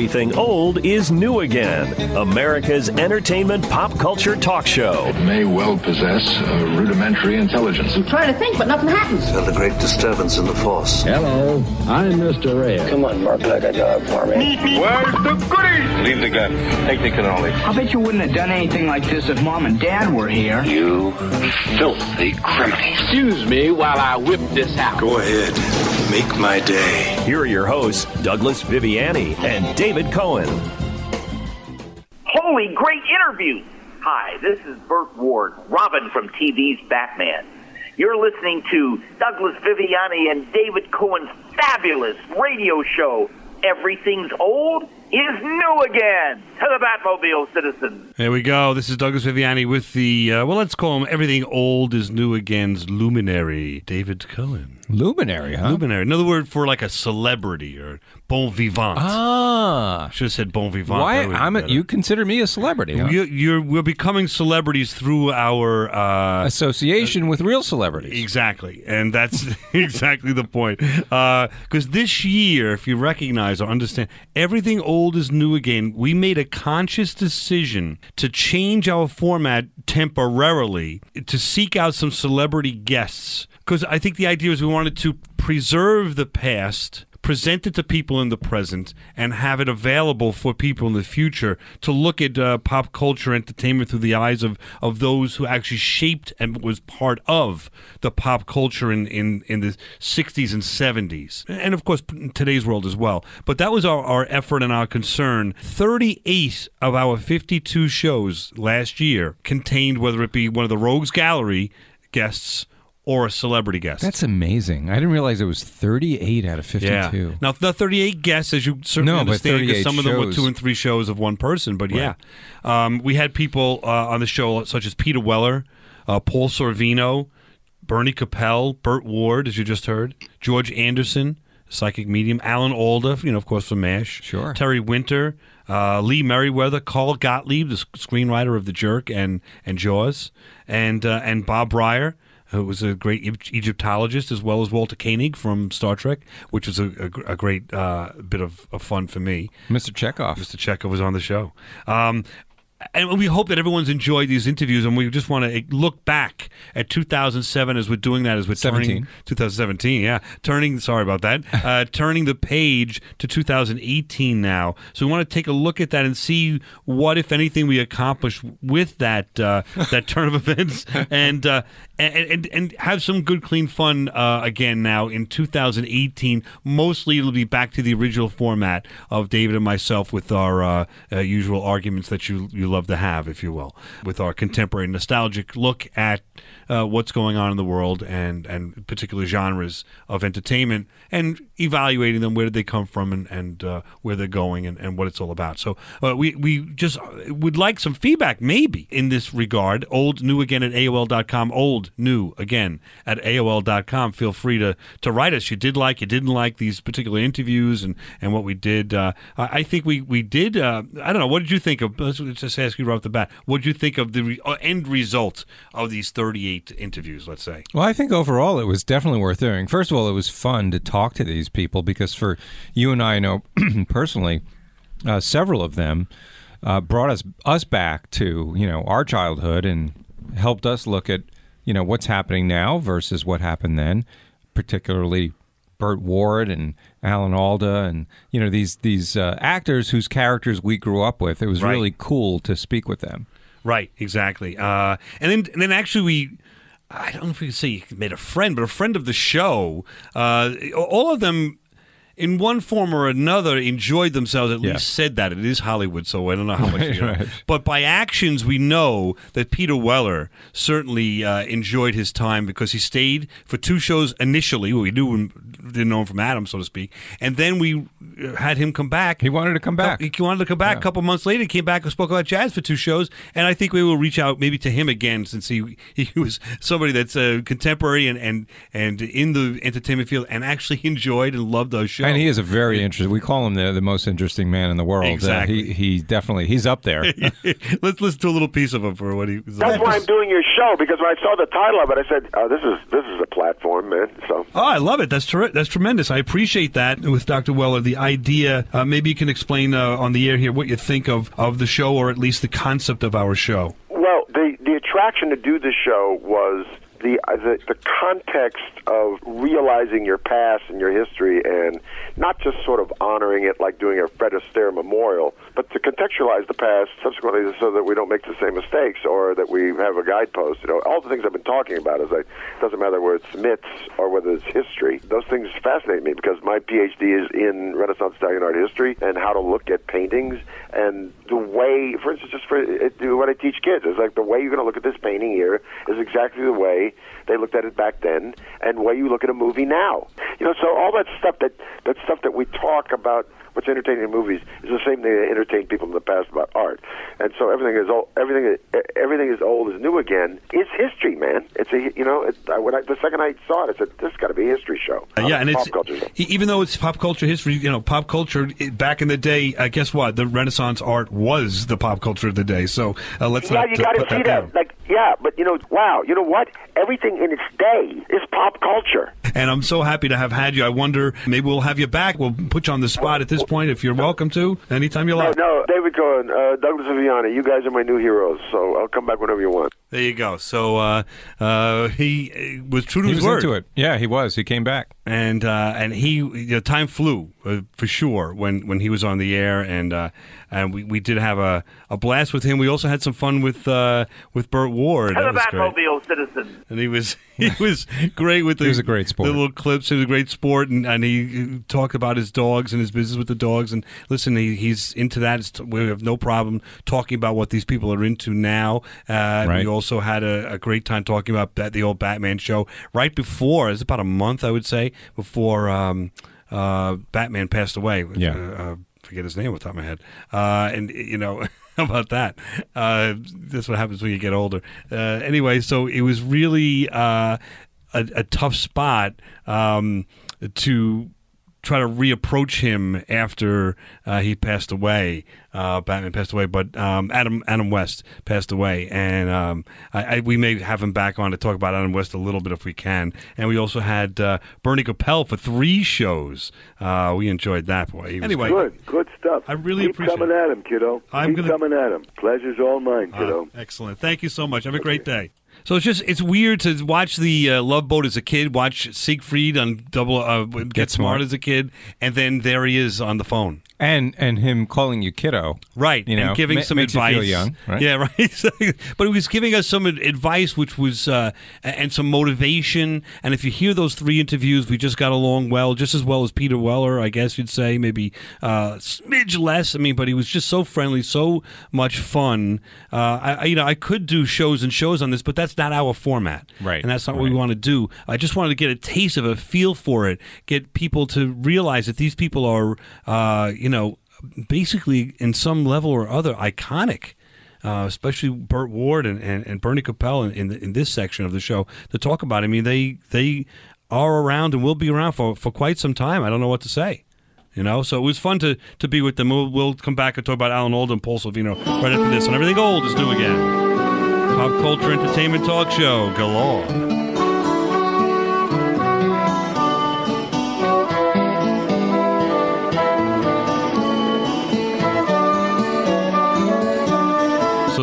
Everything Old is New Again, America's entertainment pop culture talk show. It may well possess a rudimentary intelligence. I'm trying to think, but nothing happens. Felt a great disturbance in the force. Hello, I'm Mr. Ray. Come on, bark like a dog for me. Where's the goodies? Leave the gun. Take the cannoli. I bet you wouldn't have done anything like this if Mom and Dad were here. You filthy criminal. Excuse me while I whip this out. Go ahead. Make my day. Here are your hosts, Douglas Viviani and David Cohen. Holy great interview! Hi, this is Burt Ward, Robin from TV's Batman. You're listening to Douglas Viviani and David Cohen's fabulous radio show, Everything's Old is New Again. To the Batmobile, citizens. There we go. This is Douglas Viviani with the, uh, well, let's call him Everything Old is New Again's luminary, David Cohen. Luminary, huh? Luminary. Another word for like a celebrity or bon vivant. Ah. Should have said bon vivant. Why? I'm a, you consider me a celebrity? Huh? You, you're, we're becoming celebrities through our uh, Association with real celebrities. Exactly, and that's exactly the point. Because this year, if you recognize or understand, everything old is new again. We made a conscious decision to change our format temporarily to seek out some celebrity guests. Because I think the idea is we wanted to preserve the past. Present it to people in the present and have it available for people in the future to look at uh, pop culture entertainment through the eyes of, of those who actually shaped and was part of the pop culture in, in, in the 60s and 70s. And of course, in today's world as well. But that was our, our effort and our concern. 38 of our 52 shows last year contained, whether it be one of the Rogues Gallery guests or a celebrity guest. That's amazing. I didn't realize it was 38 out of 52. Yeah. Now, the 38 guests, as you certainly No, understand, because 38 some of them were two and three shows of one person. But yeah, um, we had people uh, on the show such as Peter Weller, uh, Paul Sorvino, Bernie Kopell, Burt Ward, as you just heard, George Anderson, psychic medium, Alan Alda, you know, of course, from MASH. Sure. Terry Winter, uh, Lee Meriwether, Carl Gottlieb, the screenwriter of The Jerk and, and Jaws, and, uh, and Bob Brier who was a great Egyptologist, as well as Walter Koenig from Star Trek, which was a, a a great uh, bit of, of fun for me. Mr. Chekov. Mr. Chekov was on the show. Um, and we hope that everyone's enjoyed these interviews, and we just want to look back at 2007 as we're doing that, as we're turning 2017, yeah, turning. Sorry about that. Uh, turning the page to 2018 now. So we want to take a look at that and see what, if anything, we accomplished with that uh, that turn of events, and, uh, and and and have some good, clean fun uh, again now in 2018. Mostly, it'll be back to the original format of David and myself with our uh, uh, usual arguments that you you love to have, if you will, with our contemporary nostalgic look at uh, what's going on in the world and and particular genres of entertainment and evaluating them where did they come from and and uh, where they're going and, and what it's all about. So uh, we we just would like some feedback maybe in this regard. Old new again at AOL.com. Old new again at AOL.com. Feel free to to write us. You did like you didn't like these particular interviews and and what we did. Uh, I I think we we did. Uh, I don't know. What did you think of? Let's just ask you right off the bat. What did you think of the re- uh, end result of these 38 interviews? Let's say. Well, I think overall it was definitely worth doing. First of all, it was fun to talk to these people because for you and I know personally, uh, several of them uh, brought us us back to you know our childhood and helped us look at you know what's happening now versus what happened then, particularly. Burt Ward and Alan Alda and you know these these uh, actors whose characters we grew up with. It was Right. really cool to speak with them. Right, exactly. Uh, and then, and then actually, we. I don't know if we can say you made a friend, but a friend of the show. Uh, all of them, in one form or another, enjoyed themselves. At Yeah. least said that it is Hollywood, so I don't know how much. You know. Right. But by actions, we know that Peter Weller certainly uh, enjoyed his time because he stayed for two shows initially. We knew him, didn't know him from Adam, so to speak, and then we uh, had him come back. He wanted to come back. He wanted to come back a couple months later. He came back and spoke about jazz for two shows, and I think we will reach out maybe to him again since he he was somebody that's uh, contemporary and, and and in the entertainment field and actually enjoyed and loved those shows. And he is a very interesting. We call him the, the most interesting man in the world. Uh, Exactly. he he definitely he's up there. let's listen to a little piece of him for what he was. That's why I'm doing your show because when I saw the title of it, I said, "Oh, this is this is a platform, man." So Oh, I love it. That's ter- that's tremendous. I appreciate that with Dr. Weller. The idea, uh, maybe you can explain uh, on the air here what you think of, of the show, or at least the concept of our show. Well, the the attraction to do the show was the uh, the, the context of realizing your past and your history, and not just sort of honoring it like doing a Fred Astaire memorial, but to contextualize the past subsequently so that we don't make the same mistakes or that we have a guidepost. You know, all the things I've been talking about is like doesn't matter whether it's myths or whether it's history. Those things fascinate me because my PhD is in Renaissance Italian art history and how to look at paintings and the way, for instance, just for it, what I teach kids is like the way you're going to look at this painting here is exactly the way they looked at it back then, and the way you look at a movie now. You know, so all that stuff that that stuff that we talk about what's entertaining in movies is the same thing that entertained people in the past about art. And so everything is old, everything everything is old is new again. It's history, man. It's a you know, it, I, when I, the second I saw it, I said this got to be a history show. Uh, yeah, and it's even though it's pop culture history, you know, pop culture back in the day. Uh, guess what? The Renaissance art was the pop culture of the day. So uh, let's Yeah, not you uh, got to put see that that. down. Like, yeah, but you know, wow, you know what? Everything in its day is pop culture. And I'm so happy to have had you. I wonder maybe we'll have you back. We'll put you on the spot at this point if you're welcome to. Anytime you No, like. no, David Cohen, uh, Douglas Viviani, you guys are my new heroes. So I'll come back whenever you want. There you go. So uh, uh, he uh, was true to he his was word. into it. Yeah, he was. He came back. and uh, and he you know, time flew uh, for sure when, when he was on the air and uh, and we, we did have a, a blast with him. We also had some fun with uh, with Burt Ward. To the That was great. Batmobile citizen. And he was he was great with the, He was a great sport. the little clips. He was a great sport, and, and he talked about his dogs and his business with the dogs. And listen, he, he's into that. It's- we have no problem talking about what these people are into now. Uh, Right. Also had a, a great time talking about that, the old Batman show right before. It was about a month, I would say, before um, uh, Batman passed away. Yeah. Uh, uh, forget his name off the top of my head. Uh, and you know. How about that? Uh, that's what happens when you get older. Uh, anyway, so it was really uh, a, a tough spot um, to try to reapproach him after uh, he passed away. Uh, Batman passed away, but um, Adam Adam West passed away, and um, I, I, we may have him back on to talk about Adam West a little bit if we can. And we also had uh, Bernie Kopell for three shows. Uh, we enjoyed that boy. He was Anyway, Good, good stuff. I really Keep appreciate coming it. at him, kiddo. I'm Keep gonna- coming at him. Pleasure's all mine, Uh, kiddo. excellent. Thank you so much. Have a great day. So it's just it's weird to watch the uh, Love Boat as a kid, watch Siegfried on Double uh, Get, Smart. Smart. as a kid, and then there he is on the phone. And and him calling you kiddo. Right, You know, and giving ma- some makes you advice. feel young, right? Yeah, right. But he was giving us some advice, which was uh, and some motivation. And if you hear those three interviews, we just got along well, just as well as Peter Weller, I guess you'd say, maybe uh, smidge less. I mean, but he was just so friendly, so much fun. Uh, I, you know, I could do shows and shows on this, but that's not our format, Right, And that's not what we want to do. I just wanted to get a taste of a feel for it, get people to realize that these people are, uh, you know, basically in some level or other iconic. Uh, especially Burt Ward and, and, and Bernie Kopell in, in, in this section of the show to talk about. I mean, they they are around and will be around for, for quite some time. I don't know what to say. You know, so it was fun to, to be with them. We'll, we'll come back and talk about Alan Alda and Paul Sorvino right after this. And everything old is new again. Pop culture entertainment talk show galore.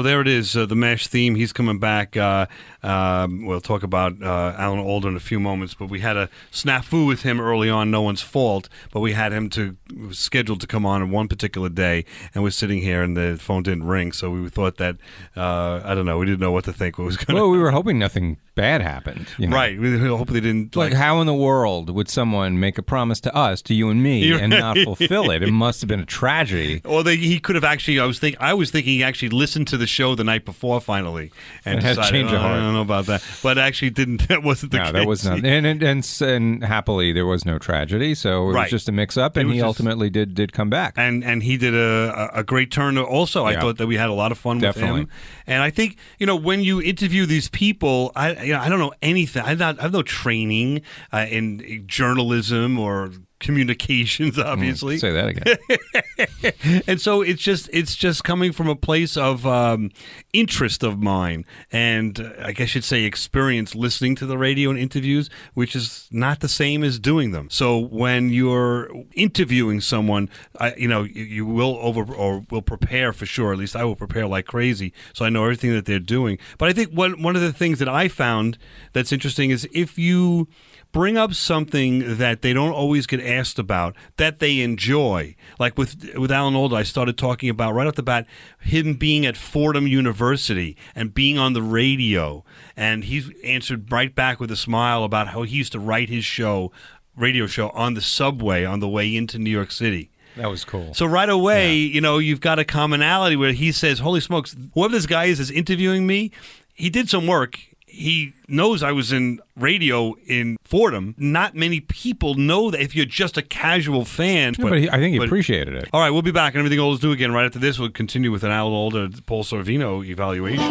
There it is, uh, the MASH theme. He's coming back. Uh, um, we'll talk about uh, Alan Alda in a few moments, but we had a snafu with him early on. No one's fault, but we had him to scheduled to come on on one particular day, and we're sitting here, and the phone didn't ring. So we thought that uh, I don't know. We didn't know what to think. What was going Well, we were hoping nothing bad happened. You know? right? We hope they didn't Like, how in the world would someone make a promise to us, to you and me, and not fulfill it? It must have been a tragedy. Or they, he could have actually. I was think. I was thinking he actually listened to the show the night before finally, and And had decided, change of "Oh, I don't know about that, but actually didn't. That wasn't the no, case. that was not. And, and and and happily, there was no tragedy. So it Right. was just a mix-up, and he just- ultimately did did come back. and and he did a a great turn. Also, I Yeah. thought that we had a lot of fun with him. And I think you know when you interview these people, I you know I don't know anything. I not I have no training uh, in journalism or communications, obviously. Say that again. and so it's just it's just coming from a place of um, interest of mine, and uh, I guess you'd say experience listening to the radio and interviews, which is not the same as doing them. So when you're interviewing someone, I, you know you, you will over or will prepare for sure. At least I will prepare like crazy, so I know everything that they're doing. But I think one one of the things that I found that's interesting is if you bring up something that they don't always get asked about that they enjoy. Like with with Alan Alda, I started talking about right off the bat him being at Fordham University and being on the radio, and he answered right back with a smile about how he used to write his show, radio show, on the subway on the way into New York City. That was cool. So right away, you know, you've got a commonality where he says, "Holy smokes, whoever this guy is is interviewing me. He did some work. He knows I was in radio in Fordham. Not many people know that if you're just a casual fan. Yeah, but he, I think he but- appreciated it. All right, we'll be back and everything old is new again. Right after this, we'll continue with an Alan Alda, Paul Sorvino evaluation.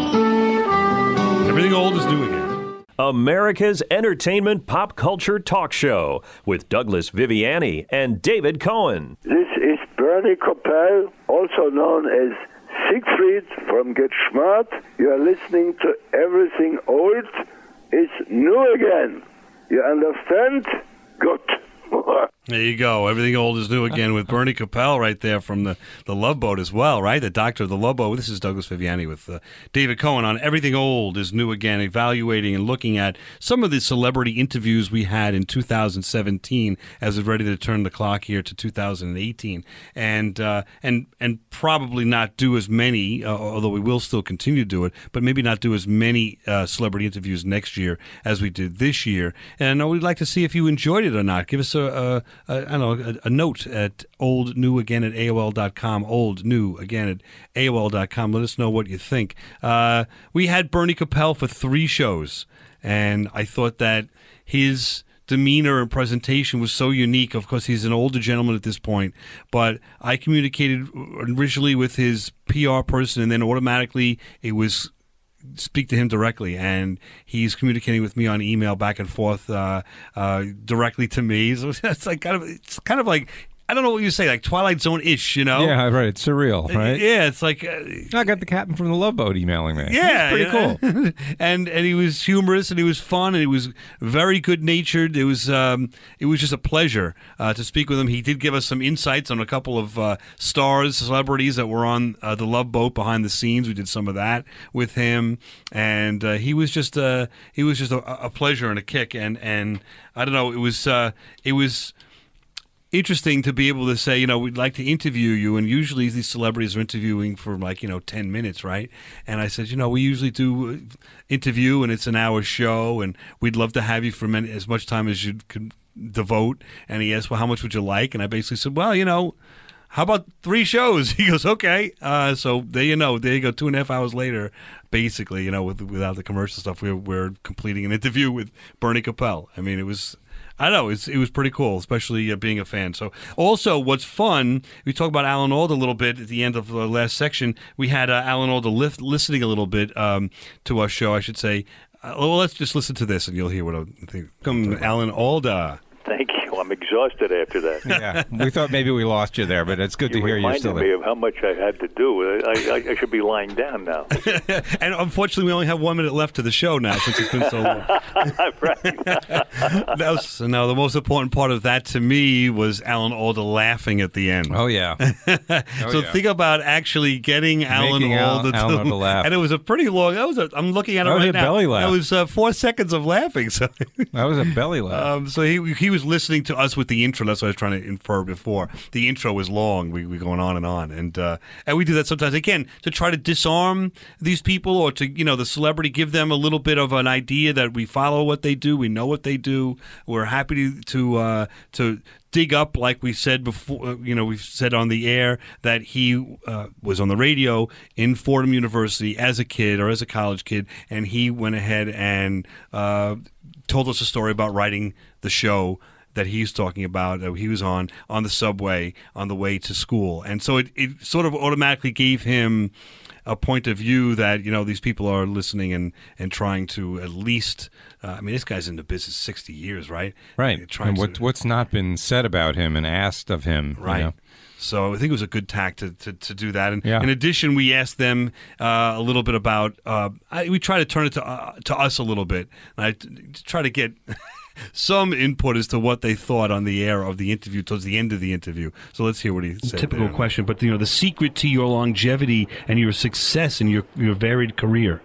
Everything old is new again. America's entertainment pop culture talk show with Douglas Viviani and David Cohen. This is Bernie Kopell, also known as Siegfried from Get Smart. You are listening to Everything Old is New Again. You understand? Good. There you go. Everything old is new again with Bernie Kopell right there from the, the Love Boat as well, right? The doctor of the Love Boat. This is Douglas Viviani with uh, David Cohen on Everything Old is New Again, evaluating and looking at some of the celebrity interviews we had in 2017 as we're ready to turn the clock here to 2018. And, uh, and, and probably not do as many, uh, although we will still continue to do it, but maybe not do as many uh, celebrity interviews next year as we did this year. And we'd like to see if you enjoyed it or not. Give us a, a, a I don't know a, a note at old new again at AOL.com. Old new again at AOL.com. Let us know what you think. Uh, we had Bernie Kopell for three shows, and I thought that his demeanor and presentation was so unique. Of course, he's an older gentleman at this point, but I communicated originally with his PR person, and then automatically it was speak to him directly, and he's communicating with me on email back and forth uh, uh, directly to me. So it's like kind of it's kind of like I don't know what you say, like Twilight Zone ish, you know? Yeah, right. It's surreal, right? Yeah, it's like uh, I got the captain from the Love Boat emailing me. yeah, pretty know? cool. and and he was humorous and he was fun and he was very good natured. It was um, it was just a pleasure uh, to speak with him. He did give us some insights on a couple of uh, stars, celebrities that were on uh, the Love Boat behind the scenes. We did some of that with him, and uh, he was just uh, he was just a, a pleasure and a kick. And and I don't know, it was uh, it was interesting to be able to say, you know, we'd like to interview you, and usually these celebrities are interviewing for like you know ten minutes, right? And I said, you know, we usually do uh, interview, and it's an hour show, and we'd love to have you for many, as much time as you could devote. And he asked, well, how much would you like? And I basically said, well, you know. How about three shows? He goes, okay. Uh, so there you know, there you go. Two and a half hours later, basically, you know, with, without the commercial stuff, we're, we're completing an interview with Bernie Kopell. I mean, it was I know. It's, it was pretty cool, especially uh, being a fan. So, also, what's fun, we talked about Alan Alda a little bit at the end of the last section. We had uh, Alan Alda lift, listening a little bit um, to our show, I should say. Uh, well, let's just listen to this and you'll hear what I think. Come, Alan Alda. Thank you. I'm exhausted after that. yeah, we thought maybe we lost you there, but it's good you to hear you reminded still me there. of how much I had to do. I, I, I should be lying down now. and unfortunately, we only have one minute left to the show now since it's been so long. that was, so now, the most important part of that to me was Alan Alda laughing at the end. Oh yeah. so yeah. think about actually getting Alan Making Al- Alda to Alan Alda laugh. and it was a pretty long. That was a, I'm looking at it That was right a now. belly laugh. That was uh, four seconds of laughing. So That was a belly laugh. um, so he he was listening to us with the intro. That's what I was trying to infer before. The intro was long. We we going on and on, and uh, and we do that sometimes again to try to disarm these people or to you know the celebrity give them a little bit of an idea that we follow what they do, we know what they do. We're happy to to uh, to dig up, like we said before, uh, you know, we've said on the air that he uh, was on the radio in Fordham University as a kid or as a college kid, and he went ahead and uh, told us a story about writing the show that he's talking about that he was on on the subway on the way to school and so it, it sort of automatically gave him a point of view that you know these people are listening and and trying to at least. Uh, I mean, this guy's in the business sixty years, right? Right. And to- what, what's not been said about him and asked of him. you Right. know? So I think it was a good tack to, to, to do that. And Yeah. in addition, we asked them uh, a little bit about. Uh, I, we try to turn it to uh, to us a little bit. And I t- try to get. Some input as to what they thought on the air of the interview towards the end of the interview. So let's hear what he said. Typical there. question, but you know the secret to your longevity and your success in your your varied career.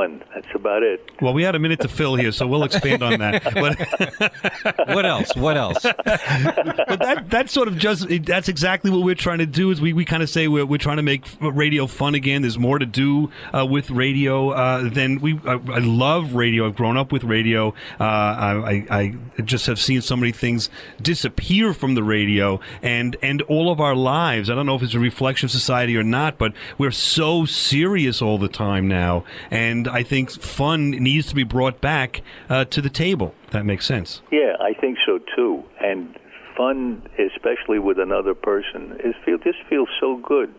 Have fun. That's about it. Well, we had a minute to fill here, so we'll expand on that. But what else? What else? but that that's sort of just that's exactly what we're trying to do. Is we, we kind of say we're, we're trying to make radio fun again. There's more to do uh, with radio uh, than we. I, I love radio. I've grown up with radio. Uh, I, I I just have seen so many things disappear from the radio and and all of our lives. I don't know if it's a reflection of society or not, but we're so serious all the time now, and I think fun needs to be brought back uh, to the table. That makes sense. Yeah, I think so too. And fun, especially with another person, is feel just feels so good.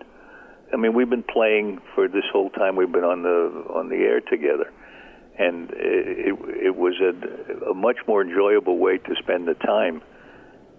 I mean, we've been playing for this whole time we've been on the on the air together, and it it, it was a, a much more enjoyable way to spend the time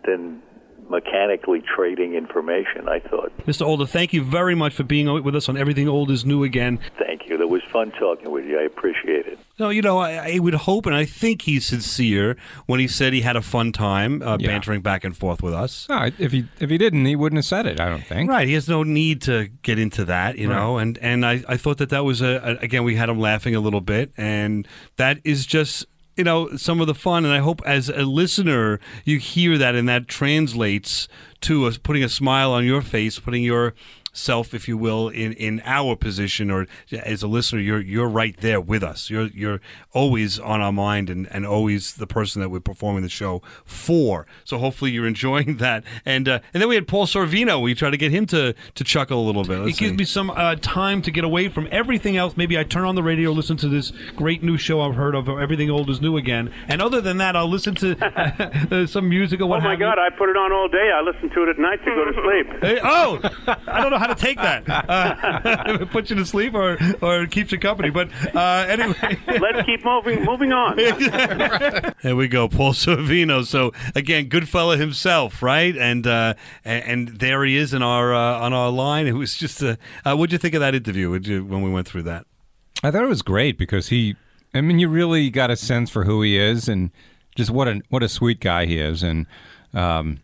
than mechanically trading information. I thought. Mr. Alda, thank you very much for being with us on Everything Old is New again. Thank you. It was fun talking with you. I appreciate it. No, you know, I, I would hope, and I think he's sincere when he said he had a fun time uh, Yeah. bantering back and forth with us. No, if he if he didn't, he wouldn't have said it. I don't think. Right, he has no need to get into that, you know. And and I, I thought that that was a, a again we had him laughing a little bit, and that is just you know some of the fun. And I hope as a listener you hear that, and that translates to putting a smile on your face, putting your self, if you will, in, in our position, or as a listener, you're you're right there with us. You're you're always on our mind, and, and always the person that we're performing the show for. So hopefully you're enjoying that. And uh, and then we had Paul Sorvino. We tried to get him to to chuckle a little bit. It Let's gives see. me some uh, time to get away from everything else. Maybe I turn on the radio, listen to this great new show I've heard of, Everything Old is New Again. And other than that, I'll listen to uh, some music or what Oh my have you. God! I put it on all day. I listen to it at night to go to sleep. Hey, oh, I don't know how to take that. Uh, it puts you to sleep or or keeps you company. But uh, anyway, Let's keep moving. Moving on. There we go, Paul Sorvino. So again, good fella himself, right? And uh, and, and there he is in our uh, on our line. It was just a. Uh, what'd you think of that interview? Would you when we went through that? I thought it was great because he. I mean, you really got a sense for who he is and just what a what a sweet guy he is, and um,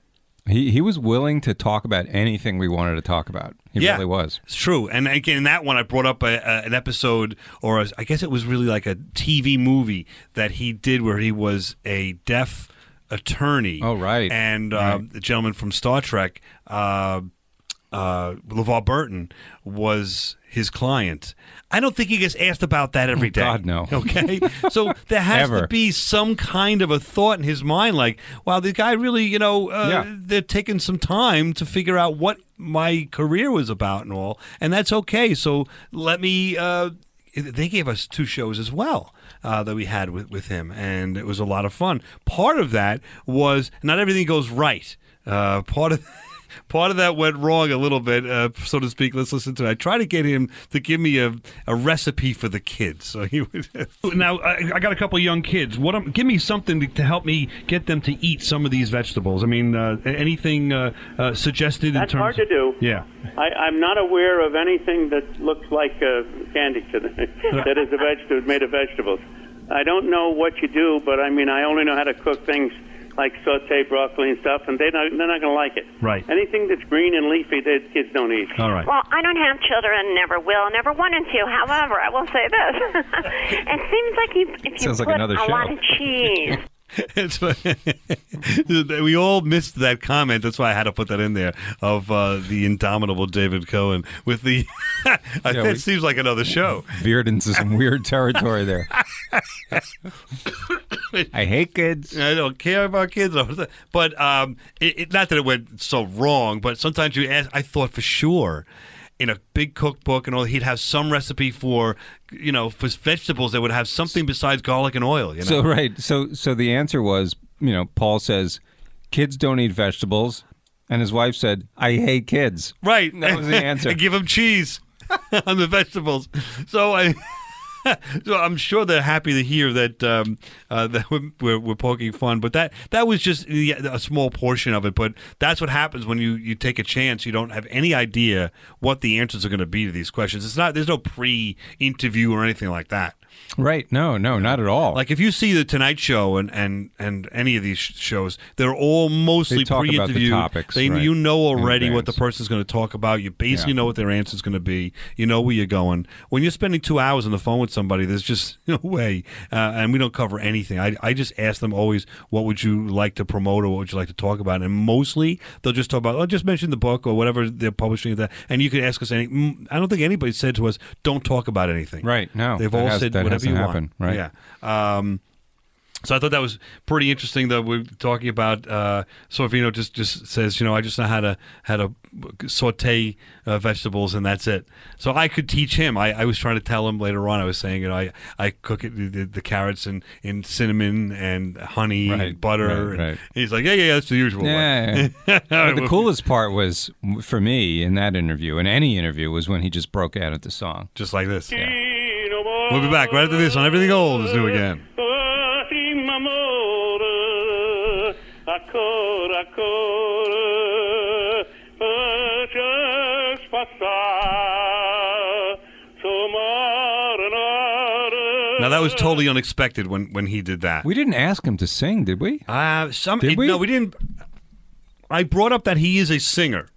he he was willing to talk about anything we wanted to talk about. He yeah, really was. It's true. And again, in that one, I brought up a, a, an episode, or a, I guess it was really like a TV movie that he did where he was a deaf attorney. Oh, right. And uh, Right. the gentleman from Star Trek, uh, uh, LeVar Burton, was his client. I don't think he gets asked about that every day. Oh, God, no. Okay, so there has to be some kind of a thought in his mind, like, "Wow, the guy really, you know, uh, Yeah. they're taking some time to figure out what my career was about and all, and that's okay. So let me." Uh, they gave us two shows as well uh, that we had with, with him, and it was a lot of fun. Part of that was not everything goes right. Uh, part of part of that went wrong a little bit, uh, so to speak. Let's listen to it. I tried to get him to give me a, a recipe for the kids, so he would. now I, I got a couple young kids. What? am- give me something to, to help me get them to eat some of these vegetables. I mean, uh, anything uh, uh, suggested That's in terms? That's hard to do. Yeah. I, I'm not aware of anything that looks like uh, candy to them, that is a vegetable made of vegetables. I don't know what you do, but I mean, I only know how to cook things like saute broccoli and stuff, and they're not, they're not going to like it. Right. Anything that's green and leafy, the kids don't eat. All right. Well, I don't have children, never will, never wanted to. However, I will say this: it seems like you, if you Sounds like put another a show. lot of cheese. It's- we all missed that comment. That's why I had to put that in there of uh, the indomitable David Cohen with the. I Yeah, that we- seems like another show. Veered into some weird territory there. I hate kids. I don't care about kids, but um, it, it, not that it went so wrong. But sometimes you ask. I thought for sure. In a big cookbook and all, he'd have some recipe for, you know, for vegetables that would have something besides garlic and oil. You know, So right. So so the answer was, you know, Paul says, kids don't eat vegetables, and his wife said, I hate kids. right? That was the answer. give them cheese. on the vegetables. So I. so I'm sure they're happy to hear that um, uh, that we're, we're, poking fun, but that that was just a small portion of it. But that's what happens when you, you take a chance. You don't have any idea what the answers are going to be to these questions. It's not there's no pre-interview or anything like that. Right? No, no, not at all. Like if you see the Tonight Show and and, and any of these shows, they're all mostly They talk about the pre-interviewed. topics, they right, you know already what the person's going to talk about. You basically Yeah. know what their answer is going to be. You know where you're going. When you're spending two hours on the phone with somebody, there's just no way. Uh, and we don't cover anything. I I just ask them always, what would you like to promote or what would you like to talk about? And mostly they'll just talk about, oh, just mention the book or whatever they're publishing. That and you can ask us any. mm, I don't think anybody said to us, don't talk about anything. Right, no, they've all has- said that whatever you hasn't want. right. Yeah. Um, so I thought that was pretty interesting that we're talking about. Uh, Sorvino just, just says, you know, I just know how to how to saute uh, vegetables and that's it. So I could teach him. I, I was trying to tell him later on. I was saying, you know, I, I cook it the, the carrots in, in cinnamon and honey Right, and butter. right, and right. He's like, yeah, yeah, that's the usual. Yeah. way. But the coolest part was for me in that interview, in any interview, was when he just broke out at the song, just like this. We'll be back right after this on Everything Old is New Again. Ancora, ancora, just passar, tomorrow Now that was totally unexpected when, when he did that. We didn't ask him to sing, did we? Uh, some Did it- we? No, we didn't. I brought up that he is a singer,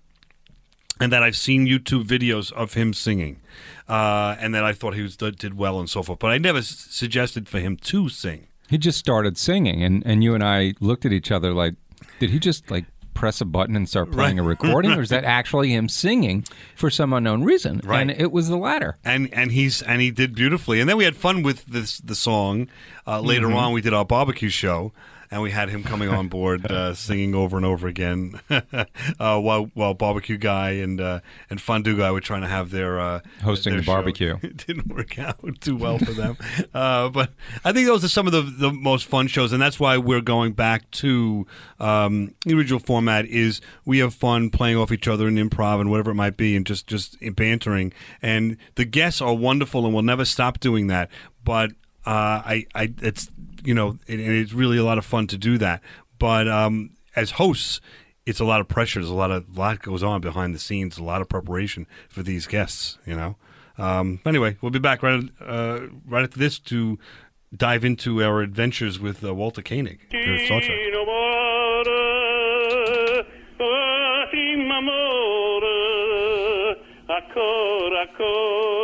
and that I've seen YouTube videos of him singing, uh, and that I thought he was did well and so forth. But I never s- suggested for him to sing. He just started singing, and, and you and I looked at each other like, did he just like press a button and start playing a recording, or is that actually him singing for some unknown reason? Right. And it was the latter. And and he's and he did beautifully. And then we had fun with this the song. Uh, later Mhm. on, we did our barbecue show. And we had him coming on board, uh, singing over and over again, uh, while while barbecue guy and uh, and fondue guy were trying to have their uh, Hosting their the show. barbecue. It didn't work out too well for them, uh, but I think those are some of the, the most fun shows, and that's why we're going back to um, the original format. Is we have fun playing off each other in improv and whatever it might be, and just just bantering. And the guests are wonderful, and we'll never stop doing that. But uh, I, I, it's you know, and it's really a lot of fun to do that. But um, as hosts, it's a lot of pressure. There's a lot of lot goes on behind the scenes. A lot of preparation for these guests. You know. Um, anyway, we'll be back right uh, right after this to dive into our adventures with uh, Walter Koenig here at Star Trek. Ancora, ancora,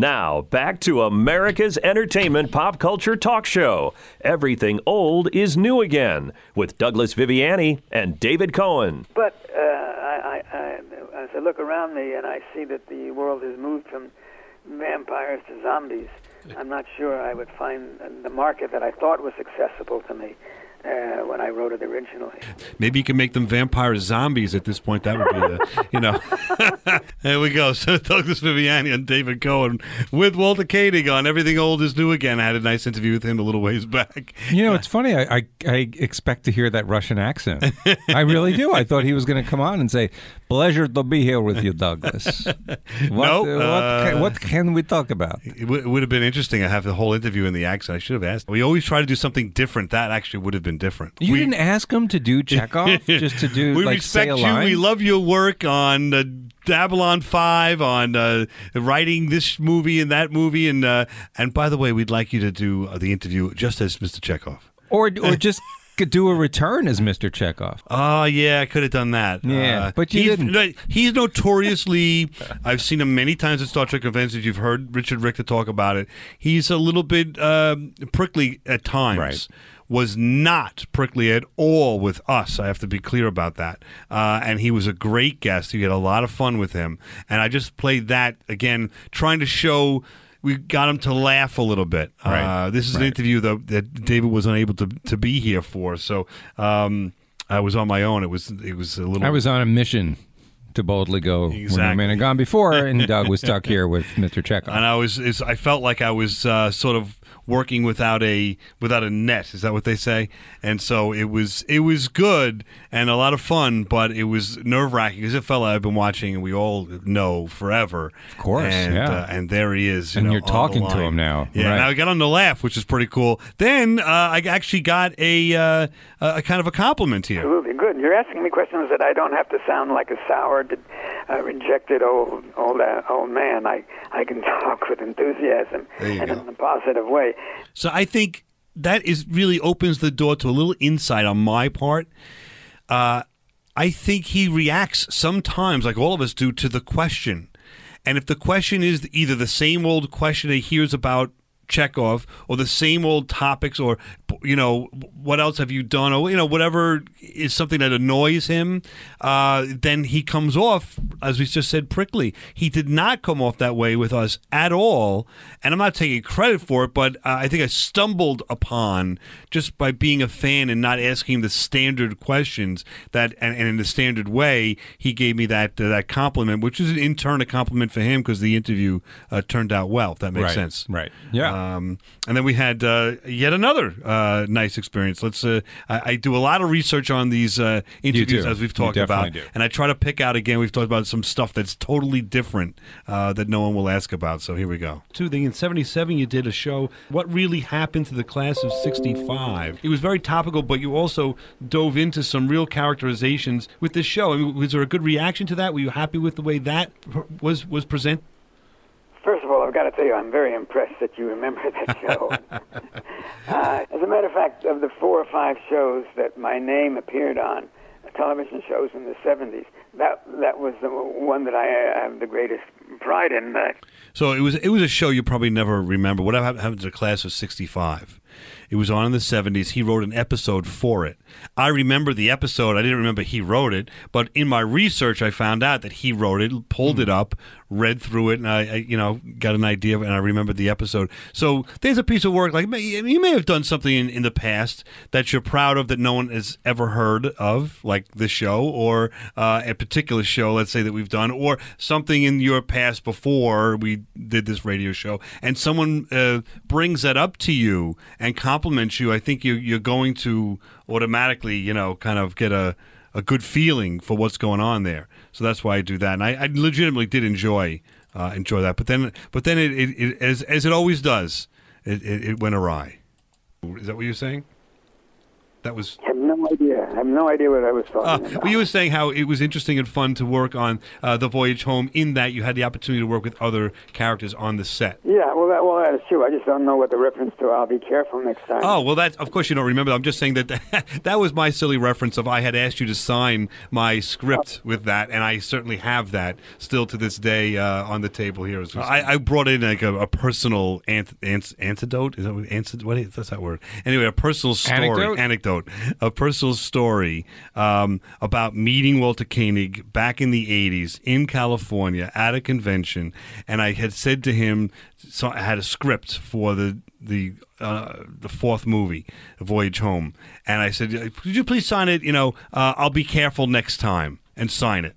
Now, back to America's entertainment pop culture talk show. Everything old is new again with Douglas Viviani and David Cohen. But uh, I, I, I, as I look around me and I see that the world has moved from vampires to zombies, I'm not sure I would find the market that I thought was accessible to me uh, when I wrote it originally. Maybe you can make them vampire zombies at this point. That would be the, you know. there we go. So Douglas Viviani and David Cohen with Walter Koenig on Everything Old is New Again. I had a nice interview with him a little ways back. You know, it's funny. I, I, I expect to hear that Russian accent. I really do. I thought he was going to come on and say, "Pleasure to be here with you, Douglas." What, No, uh, what, uh, can, what can we talk about? It, w- it would have been interesting. I have the whole interview in the accent. I should have asked. We always try to do something different. That actually would have been different. You we, didn't ask him to do Chekov just to do we like respect you. line? We love your work on uh, Babylon Five, on uh, writing this movie and that movie, and uh, and by the way, we'd like you to do uh, the interview just as Mr. Chekov. or or just could do a return as Mr. Chekov. Oh yeah, I could have done that. Yeah, Uh, but you he's, didn't. no, He's notoriously. I've seen him many times at Star Trek events. conventions. You've heard Richard Richter talk about it. He's a little bit um, prickly at times. Right. Was not prickly at all with us. I have to be clear about that. Uh, and he was a great guest. We had a lot of fun with him. And I just played that again, trying to show. We got him to laugh a little bit. Right. Uh, this is an interview that, that David was unable to to be here for. So um, I was on my own. It was it was a little. I was on a mission to boldly go where no Exactly. man had gone before, and Doug was stuck here with Mr. Chekov. and I was I felt like I was uh, sort of working without a without a net. Is that what they say? And so it was it was good and a lot of fun, but it was nerve wracking because a fella I've been watching and we all know forever. Of course, and, yeah. uh, and there he is. you And know, you're talking to him now, Yeah, right. and I got on the laugh, which is pretty cool. Then uh, I actually got a uh, a a kind of a compliment here. Absolutely good. You're asking me questions that I don't have to sound like a sour, uh, rejected old old uh, old man. I I can talk with enthusiasm and go. in a positive way. So I think that is really opens the door to a little insight on my part. Uh, I think he reacts sometimes, like all of us do, to the question. And if the question is either the same old question he hears about Chekov or the same old topics or, you know, what else have you done or, you know, whatever is something that annoys him, uh, then he comes off, as we just said, prickly. He did not come off that way with us at all. And I'm not taking credit for it, but uh, I think I stumbled upon just by being a fan and not asking the standard questions that, and, and in the standard way, he gave me that uh, that compliment, which is in turn a compliment for him because the interview uh, turned out well. If that makes Right, sense, right. Yeah. Um, and then we had uh, yet another uh, nice experience. Let's. Uh, I, I do a lot of research on these uh, interviews as we've talked about, do. and I try to pick out again. We've talked about some stuff that's totally different uh, that no one will ask about. So here we go. Two thing in '77, you did a show. What really happened to the class of '65? It was very topical, but you also dove into some real characterizations with this show. I mean, was there a good reaction to that? Were you happy with the way that was was presented? First of all, I've got to tell you, I'm very impressed that you remember that show. uh, as a matter of fact, of the four or five shows that my name appeared on, television shows in the 70s, that that was the one that I have the greatest pride in. So it was it was a show you probably never remember. What happened to the class of '65? It was on in the '70s. He wrote an episode for it. I remember the episode. I didn't remember he wrote it, but in my research, I found out that he wrote it, pulled it up, read through it, and I, I you know got an idea and I remembered the episode. So there's a piece of work like you may have done something in, in the past that you're proud of that no one has ever heard of, like this show or uh, a particular show, let's say that we've done, or something in your past before we did this radio show, and someone uh, brings that up to you and compliments you. I think you, you're going to automatically, you know, kind of get a a good feeling for what's going on there. So that's why I do that, and I, I legitimately did enjoy uh, enjoy that. But then, but then it, it, it as as it always does, it, it, it went awry. Is that what you're saying? That was I have no idea. I have no idea what I was talking uh, about. well, you were saying how it was interesting and fun to work on uh, the voyage home. In that you had the opportunity to work with other characters on the set. Yeah, well, that, well, that is true. I just don't know what the reference to. I'll be careful next time. Oh well, that of course you don't remember. I'm just saying that that was my silly reference of I had asked you to sign my script with that, and I certainly have that still to this day uh, on the table here. as we I, I brought in like a, a personal ant, ant, antidote. Is that what, antidote? What is that's that word? Anyway, a personal story, Anecdote? anecdote, a personal story um, about meeting Walter Koenig back in the '80s in California at a convention, and I had said to him, so I had a script for the the uh, the fourth movie, Voyage Home, and I said, "Could you please sign it? You know, uh, I'll be careful next time and sign it."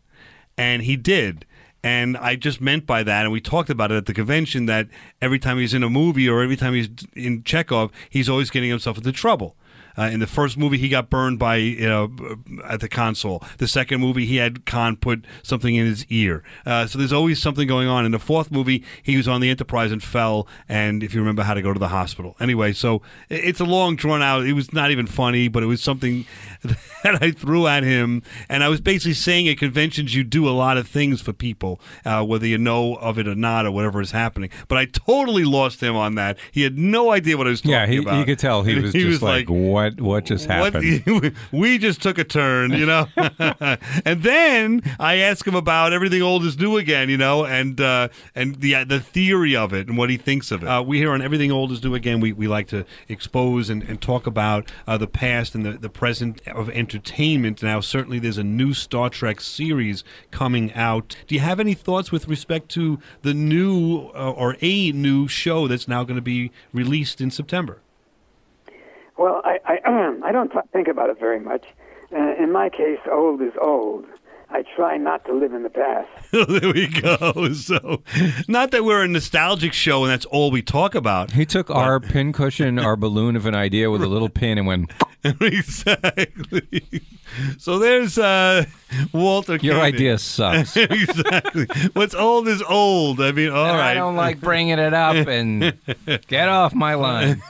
And he did. And I just meant by that, and we talked about it at the convention, that every time he's in a movie or every time he's in Chekov, he's always getting himself into trouble. Uh, in the first movie, he got burned by you know at the console. The second movie, he had Khan put something in his ear. Uh, so there's always something going on. In the fourth movie, he was on the Enterprise and fell, and if you remember, had to go to the hospital. Anyway, so it's a long drawn out. It was not even funny, but it was something that I threw at him, and I was basically saying at conventions you do a lot of things for people, uh, whether you know of it or not, or whatever is happening. But I totally lost him on that. He had no idea what I was talking about. Yeah, he, about. you could tell he was just like, "What? What just what- happened?" we just took a turn, you know. and then I asked him about everything old is new again, you know, and uh, and the the theory of it and what he thinks of it. Uh, we here on everything old is new again. We, we like to expose and, and talk about uh, the past and the, the present of entertainment. Now, certainly, there's a new Star Trek series coming out. Do you have any thoughts with respect to the new uh, or a new show that's now going to be released in September? Well, I I, I don't th- think about it very much. Uh, in my case, old is old. I try not to live in the past. there we go. So, not that we're a nostalgic show and that's all we talk about. He took our pincushion, our balloon of an idea with a little pin and went, exactly. So there's uh, Walter. Your Koenig. idea sucks. exactly. What's old is old. I mean, all And right. I don't like bringing it up and get off my line.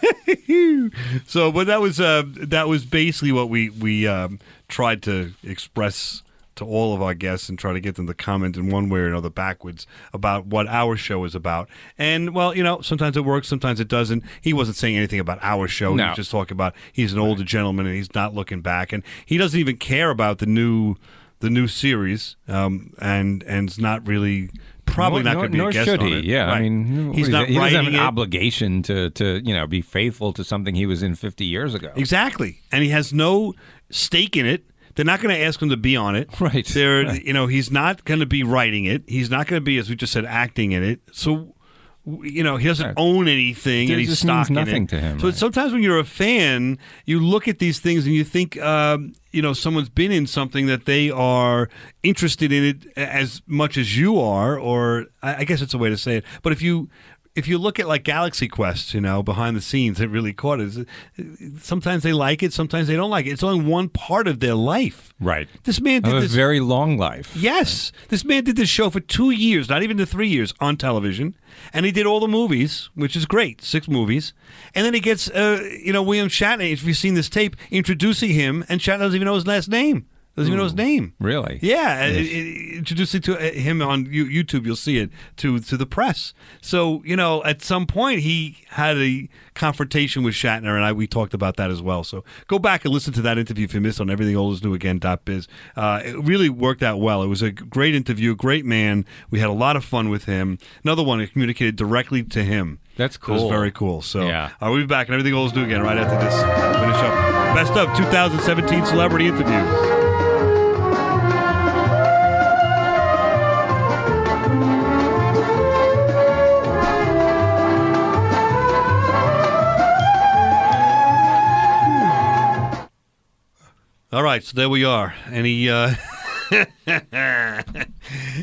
so, but that was uh, that was basically what we we um, tried to express to all of our guests and try to get them to comment in one way or another backwards about what our show is about. And well, you know, sometimes it works, sometimes it doesn't. He wasn't saying anything about our show. He was just talking about he's an older gentleman and he's not looking back, and he doesn't even care about the new the new series, um, and and it's not really. Probably Nor- not going to be nor a guest should he. Yeah, I mean, he's not he doesn't have an it. obligation to to you know be faithful to something he was in 50 years ago. Exactly. And he has no stake in it. They're not going to ask him to be on it. Right. They're, Right. you know, he's not going to be writing it. He's not going to be, as we just said, acting in it. So, you know, he doesn't own anything It and he's just means stock in nothing it. to him, So right. sometimes when you're a fan, you look at these things and you think, um, you know, someone's been in something that they are interested in it as much as you are, or I guess it's a way to say it. But if you if you look at like Galaxy Quest, you know, behind the scenes, it really caught it. Sometimes they like it, sometimes they don't like it. It's only one part of their life. Right. This man did a this very long life. Yes, this man did this show for two years, not even the three years on television, and he did all the movies, which is great, six movies. And then he gets, uh, you know, William Shatner. If you've seen this tape, introducing him, and Shatner doesn't even know his last name. Doesn't even know his name. Really? Yeah, uh, it, introducing to uh, him on YouTube, you'll see it to to the press. So you know, at some point he had a confrontation with Shatner, and I we talked about that as well. So go back and listen to that interview if you missed on Everything Old Is New Again. Biz. Uh, it really worked out well. It was a great interview, great man. We had a lot of fun with him. Another one that communicated directly to him. That's It was cool. very cool. So Yeah. uh, we'll be back and Everything Old Is New Again right after this. Finish up best of 2017 celebrity interviews. Right, so there we are. Any uh,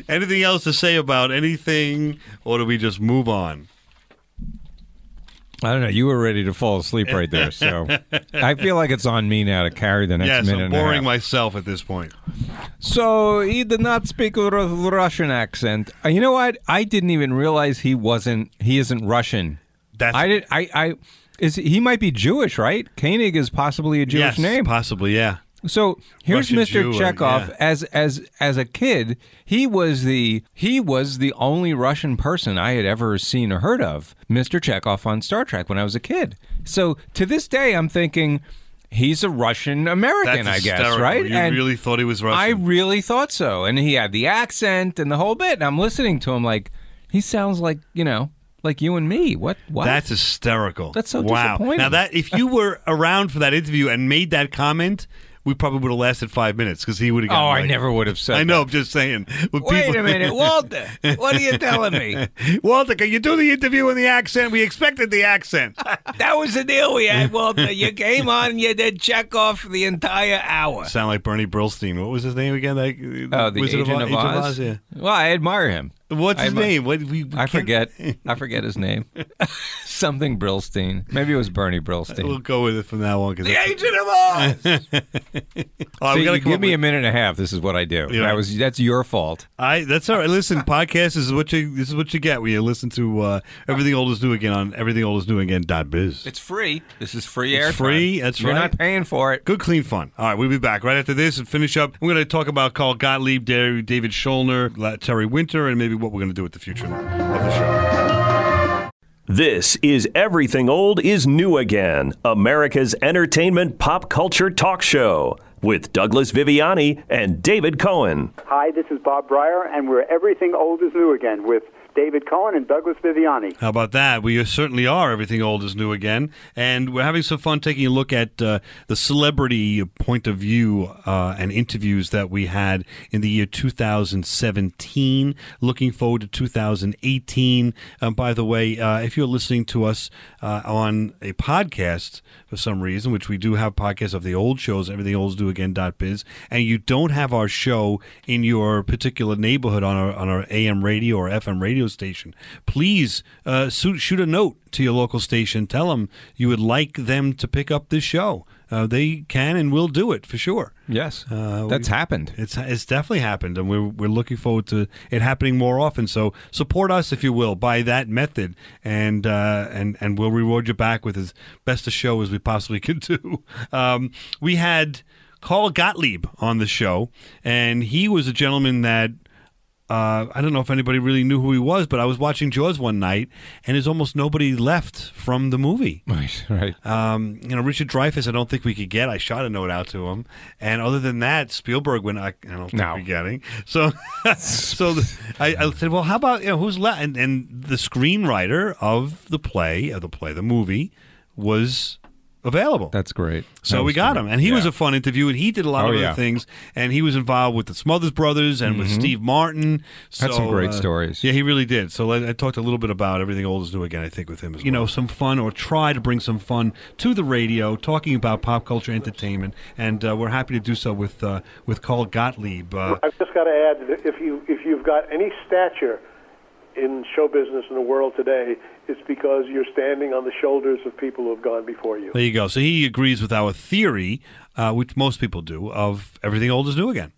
anything else to say about anything, or do we just move on? I don't know. You were ready to fall asleep right there, so I feel like it's on me now to carry the next yes, minute. I'm boring myself at this point. So he did not speak with a Russian accent. Uh, you know what? I didn't even realize he wasn't. He isn't Russian. That's I did. I. I is he might be Jewish, right? Koenig is possibly a Jewish yes, name. possibly, yeah. So here's Russian Mr. Jew, Chekov. yeah. As as as a kid, he was the he was the only Russian person I had ever seen or heard of. Mr. Chekov on Star Trek when I was a kid. So to this day, I'm thinking he's a Russian American. I guess right. You And really thought he was Russian? I really thought so, and he had the accent and the whole bit. And I'm listening to him like he sounds like you know like you and me. What? What? That's hysterical. That's so wow. disappointing. Now that if you were around for that interview and made that comment, we probably would have lasted five minutes because he would have. Oh, I never would have said I know. that. I'm just saying. Wait people- a minute, Walter. What are you telling me? Walter, can you do the interview in the accent? We expected the accent. That was the deal we had, Walter. You came on, you did check off the entire hour. Sound like Bernie Brillstein. What was his name again? That, Oh, the Wizard Agent of, Oz. Yeah. Well, I admire him. What's I his admi- name? What, we, we I can't- forget. I forget his name. Something Brillstein. Maybe it was Bernie Brillstein. We'll go with it from now on. Cause The that's- Agent of Oz. All right, See, we gotta you come give up me a minute and a half. This is what I do. Yeah. That was that's your fault. I that's all right. Listen, podcast is what you this is what you get when you listen to uh, everything old is new again on everything old is new again dot biz. It's free. This is free It's air. free. That's You're right. not paying for it. Good, clean fun. All right, we'll be back right after this and finish up. We're going to talk about Carl Gottlieb, Dar- David Schulner, La- Terry Winter, and maybe what we're going to do with the future of the show. This is Everything Old is New Again, America's entertainment pop culture talk show with Douglas Viviani and David Cohen. Hi, this is Bob Brier, and we're Everything Old is New again with David Cohen and Douglas Viviani. How about that? We certainly are. Everything old is new again, and we're having some fun taking a look at uh, the celebrity point of view uh, and interviews that we had in the year 2017. Looking forward to 2018. Um, by the way, uh, if you're listening to us uh, on a podcast for some reason, which we do have podcasts of the old shows, everything old is new again.biz, and you don't have our show in your particular neighborhood on our on our AM radio or FM radio station, please uh, shoot, shoot a note to your local station. Tell them you would like them to pick up this show. Uh, they can and will do it for sure. Yes, uh, that's we, happened. It's it's definitely happened, and we're we're looking forward to it happening more often. So support us if you will by that method, and uh, and and we'll reward you back with as best a show as we possibly can do. Um, we had Carl Gottlieb on the show, and he was a gentleman that. Uh, I don't know if anybody really knew who he was, but I was watching Jaws one night, and there's almost nobody left from the movie. Right, right. Um, you know, Richard Dreyfuss, I don't think we could get. I shot a note out to him, and other than that, Spielberg, when I, I don't think No. we're getting. So, so the, I, I said, well, how about you know who's left? And, and the screenwriter of the play, of the play, the movie, was available. That's great. So That we got great. him, and he was a fun interview, and he did a lot Oh, of other yeah. things, and he was involved with the Smothers Brothers and with Mhm. Steve Martin. Had some great uh, stories. Yeah, he really did. So I, I talked a little bit about everything old is new again. I think with him as you know some fun or try to bring some fun to the radio, talking about pop culture entertainment, and uh, we're happy to do so with uh, with Carl Gottlieb. Uh, I've just got to add that if you if you've got any stature in show business in the world today, it's because you're standing on the shoulders of people who have gone before you. there you go. So he agrees with our theory, uh, which most people do, of everything old is new again.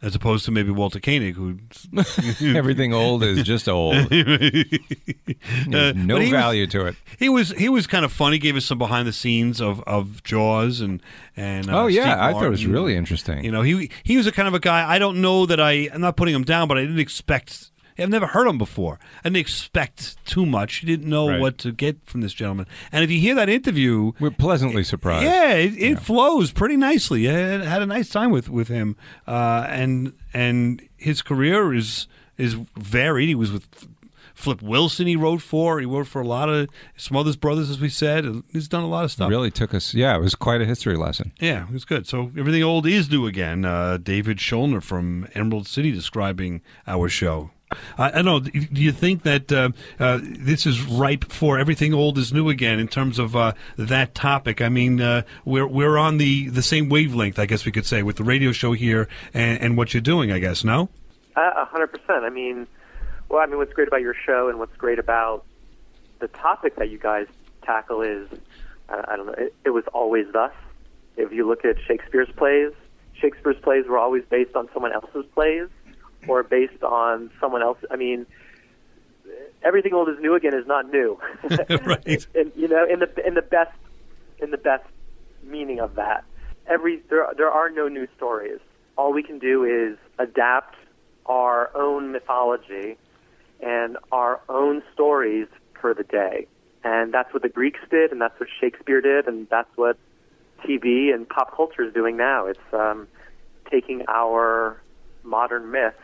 As opposed to maybe Walter Koenig, who Everything old is just old. There's no but was- value to it. He was he was kind of funny. Gave us some behind the scenes of, of Jaws and and uh, Oh, yeah, Steve I thought it was really interesting. You know, he he was a kind of a guy. I don't know that I I'm not putting him down, but I didn't expect. I've never heard him before. I didn't expect too much. You didn't know Right. what to get from this gentleman. And if you hear that interview, We're pleasantly surprised. yeah, it, it flows pretty nicely. I had had a nice time with with him, uh, and and his career is is varied. He was with Flip Wilson. He wrote for. He wrote for a lot of Smothers Brothers, as we said. He's done a lot of stuff. Really took us. Yeah, it was quite a history lesson. Yeah, it was good. So everything old is new again. Uh, David Schulner from Emerald City describing our show. I, I know. Do you think that uh, uh, this is ripe for everything old is new again in terms of uh, that topic? I mean, uh, we're we're on the, the same wavelength, I guess we could say, with the radio show here and, and what you're doing. I guess no. A hundred percent. I mean, well, I mean, what's great about your show and what's great about the topic that you guys tackle is, I, I don't know, it, it was always thus. If you look at Shakespeare's plays, Shakespeare's plays were always based on someone else's plays or based on someone else. I mean, everything old is new again is not new. right. and you know, in the in the best in the best meaning of that, every there there are no new stories. All we can do is adapt our own mythology and our own stories for the day. And that's what the Greeks did, and that's what Shakespeare did, and that's what TV and pop culture is doing now. It's um, taking our modern myths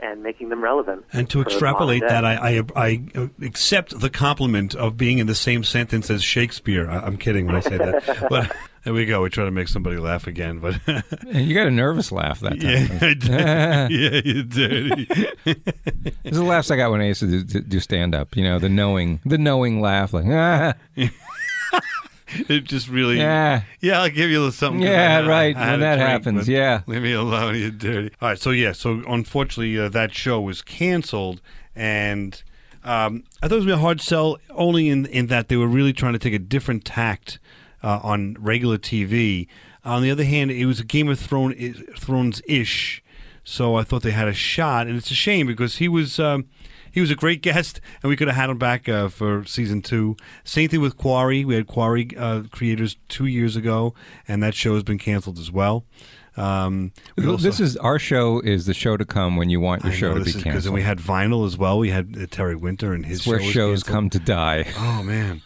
and making them relevant. And to extrapolate that. I, I I accept the compliment of being in the same sentence as Shakespeare. I, I'm kidding when I say that, but there we go. We try to make somebody laugh again, but You got a nervous laugh that time. yeah, I did. yeah, you did. This is the laughs I got when I used to do, do stand up. You know, the knowing, the knowing laugh, like ah, it just really. Yeah. yeah. I'll give you a little Yeah, I right, I when that drink, happens, yeah. leave me alone, you dirty. All right, so yeah, so unfortunately, uh, that show was canceled, and um, I thought it was a hard sell only in in that they were really trying to take a different tact uh, on regular TV. On the other hand, it was a Game of Thrones Thrones ish, so I thought they had a shot, and it's a shame because he was. Um, he was a great guest, and we could have had him back uh, for season two. Same thing with Quarry. We had Quarry uh, creators two years ago, and that show has been canceled as well. Um, we also- this is our show. Is the show to come when you want your I show know to be is because canceled? we had Vinyl as well. We had uh, Terry Winter and his It's where show shows canceled. come to die. Oh man,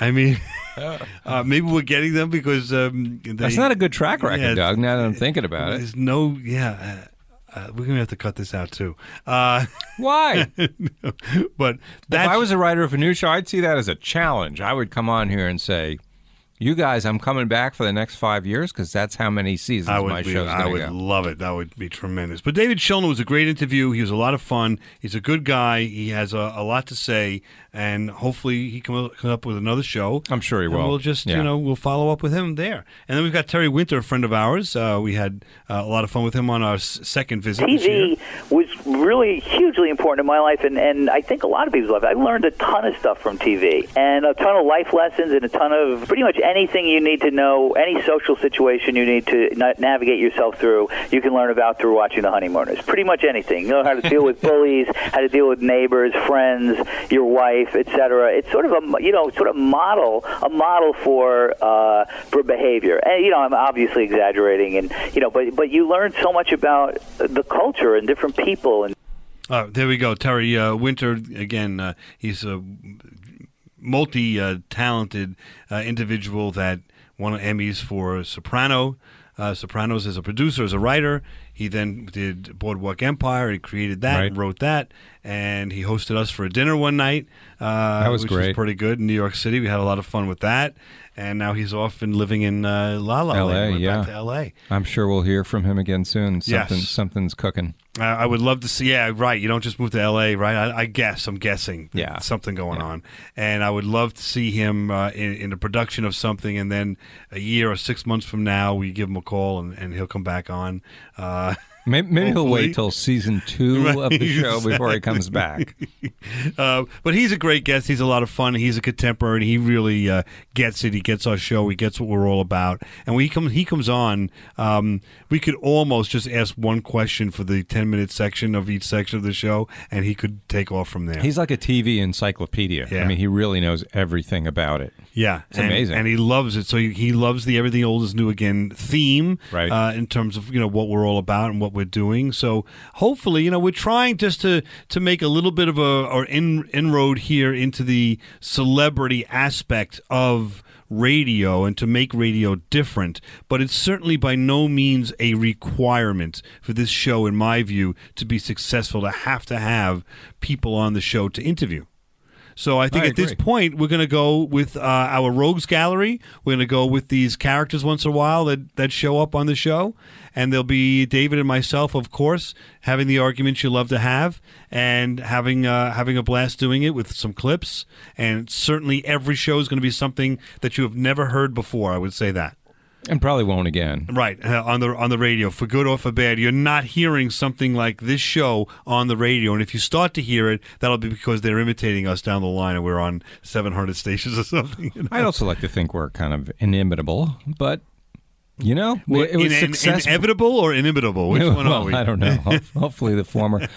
I mean, uh, maybe we're getting them because um, they, That's not a good track record, Yeah, Doug. Now that I'm thinking about it, There's no, yeah. Uh, we're gonna have to cut this out too. Uh, Why? but if I was a writer of a new show, I'd see that as a challenge. I would come on here and say, "You guys, I'm coming back for the next five years because that's how many seasons I would, my be- show's I would go." love it. That would be tremendous. But David Schulner was a great interview. He was a lot of fun. He's a good guy. He has a, a lot to say, and hopefully he come up, come up with another show. I'm sure he And will. We'll just Yeah. you know we'll follow up with him there. And then we've got Terry Winter, a friend of ours. Uh, we had uh, a lot of fun with him on our s- second visit. TV was really hugely important in my life, and, and I think a lot of people's life. I learned a ton of stuff from TV, and a ton of life lessons, and a ton of pretty much anything you need to know, any social situation you need to na- navigate yourself through, you can learn about through watching The Honeymooners. Pretty much anything. You know how to deal with bullies, how to deal with neighbors, friends, your wife, etc. It's sort of a you know sort of model a model for uh, for behavior. And you know I'm obviously exaggerating, and you know but but you learn so much about the culture and different people and Uh, there we go. Terry uh, Winter, again, uh, he's a multi uh, uh, individual that won Emmys for Soprano. Uh, Sopranos as a producer, as a writer. He then did Boardwalk Empire. He created that, Right. and wrote that, and he hosted us for a dinner one night. Uh, That was which great. was pretty good in New York City. We had a lot of fun with that, and now he's off and living in uh, La La L.A. Land. Yeah, back to L.A. I'm sure we'll hear from him again soon. Something, Yes. something's cooking. I I would love to see. Yeah, right. You don't just move to L.A., right? I, I guess. I'm guessing. Yeah. Something going on, and I would love to see him uh, in, in a production of something, and then a year or six months from now, we give him a call, and, and he'll come back on. Uh, Maybe, maybe he'll wait till season two of the show before he comes back. uh, but he's a great guest. He's a lot of fun. He's a contemporary. He really uh, gets it. He gets our show. He gets what we're all about. And when he comes, he comes on. Um, we could almost just ask one question for the ten minute section of each section of the show, and he could take off from there. He's like a TV encyclopedia. Yeah. I mean, he really knows everything about it. Yeah, It's and, amazing. and he loves it. So he, he loves the everything old is new again theme, Right. Uh, in terms of you know what we're all about and what we're doing. So hopefully, you know, we're trying just to to make a little bit of a or in, inroad here into the celebrity aspect of radio and to make radio different. But it's certainly by no means a requirement for this show, in my view, to be successful to have to have people on the show to interview. So I think I at this point we're going to go with uh, our rogues gallery. We're going to go with these characters once in a while that that show up on the show, and there'll be David and myself, of course, having the arguments you love to have, and having uh, having a blast doing it with some clips. And certainly every show is going to be something that you have never heard before. I would say that. And probably won't again. Right uh, on the on the radio, for good or for bad, you're not hearing something like this show on the radio. And if you start to hear it, that'll be because they're imitating us down the line, and we're on 700 stations or something. you know? I'd also like to think we're kind of inimitable, but you know, it was in- in- inevitable or inimitable? Which one well, are we? I don't know. Hopefully the former.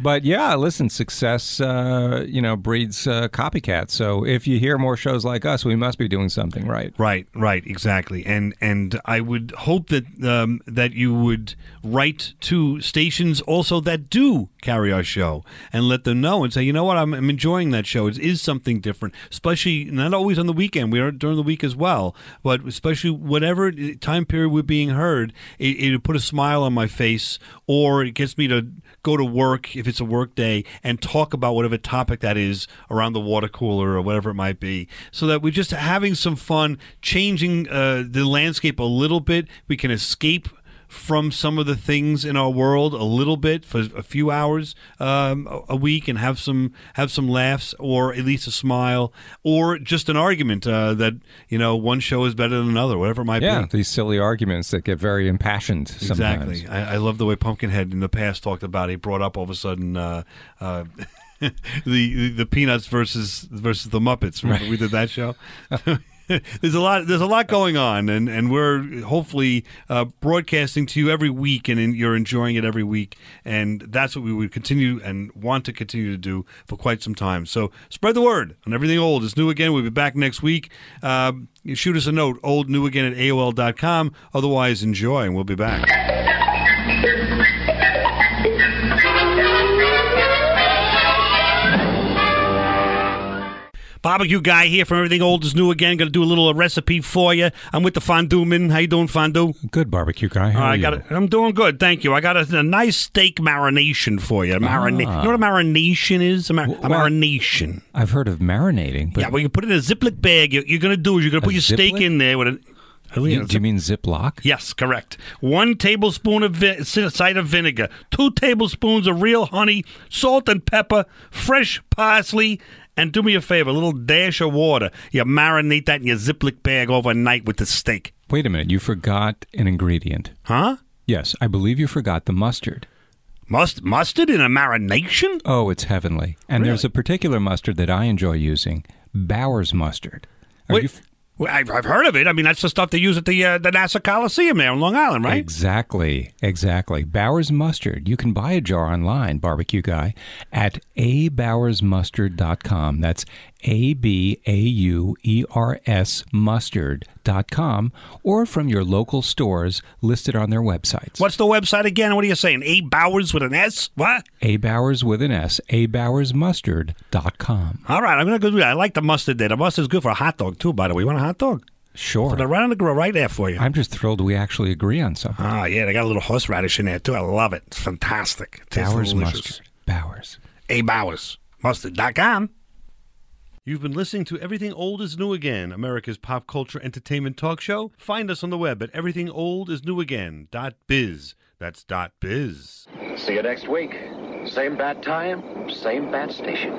But yeah, listen, success, uh, you know, breeds uh, copycats. So if you hear more shows like us, we must be doing something right. Right, right, exactly, and and I would hope that um, that you would write to stations also that do carry our show and let them know and say, you know what, I'm, I'm enjoying that show. It is something different, especially not always on the weekend. We are during the week as well, but especially whatever time period we're being heard, it, it put a smile on my face, or it gets me to go to work if it's a work day and talk about whatever topic that is around the water cooler or whatever it might be so that we're just having some fun changing uh, the landscape a little bit. We can escape from some of the things in our world a little bit for a few hours um, a- a week and have some have some laughs or at least a smile or just an argument uh, that you know one show is better than another whatever it might Yeah, be these silly arguments that get very impassioned sometimes. Exactly. I, I love the way Pumpkinhead in the past talked about. It. He brought up all of a sudden uh, uh, the, the Peanuts versus versus the Muppets. Remember we did that show. there's a lot. There's a lot going on, and and we're hopefully uh, broadcasting to you every week, and in, you're enjoying it every week. And that's what we would continue and want to continue to do for quite some time. So spread the word on everything old is new again. We'll be back next week. Uh, shoot us a note, old new again at AOL.com. Otherwise, enjoy, and we'll be back. Barbecue guy here from Everything Old is New again. Going to do a little recipe for you. I'm with the fondue man. How you doing, fondue? Good barbecue guy. How Uh, are I got. I'm doing good, thank you. I got a, a nice steak marination for you. Marina- Ah. You know what a marination is? A, mar- a marination. I've heard of marinating, but yeah, well, you put it in a Ziploc bag. You're, you're going to do is you're going to put your steak in there with a. You- do you mean Ziploc? Yes, correct. One tablespoon of vi- cider vinegar, two tablespoons of real honey, salt and pepper, fresh parsley, and do me a favor, a little dash of water. You marinate that in your Ziploc bag overnight with the steak. Wait a minute, you forgot an ingredient. Huh? Yes, I believe you forgot the mustard. Must mustard in a marination? Oh, it's heavenly. And there's a particular mustard that I enjoy using, Bauer's mustard. Are Wait, you f- I've, heard of it. I mean, that's the stuff they use at the uh, the Nassau Coliseum there in Long Island, right? Exactly, exactly. Bauer's mustard. You can buy a jar online, barbecue guy, at abauersmustard.com. That's A B A U E R S mustard.com or from your local stores listed on their websites. What's the website again? What are you saying? A Bauer's with an S? What? A Bauer's with an S, abauersmustard.com. All right, I'm gonna go do that. I like the mustard there. The mustard's good for a hot dog too. By the way, you want a hot dog? Sure. Put it right on the grill, right there for you. I'm just thrilled we actually agree on something. Ah, yeah, they got a little horseradish in there too. I love it. It's fantastic. It Bauer's delicious. mustard. Bauer's. A Bauer's Mustard.com. You've been listening to Everything Old is New Again, America's pop culture entertainment talk show. Find us on the web at everythingoldisnewagain.biz. That's dot biz. See you next week. Same bat time, same bat station.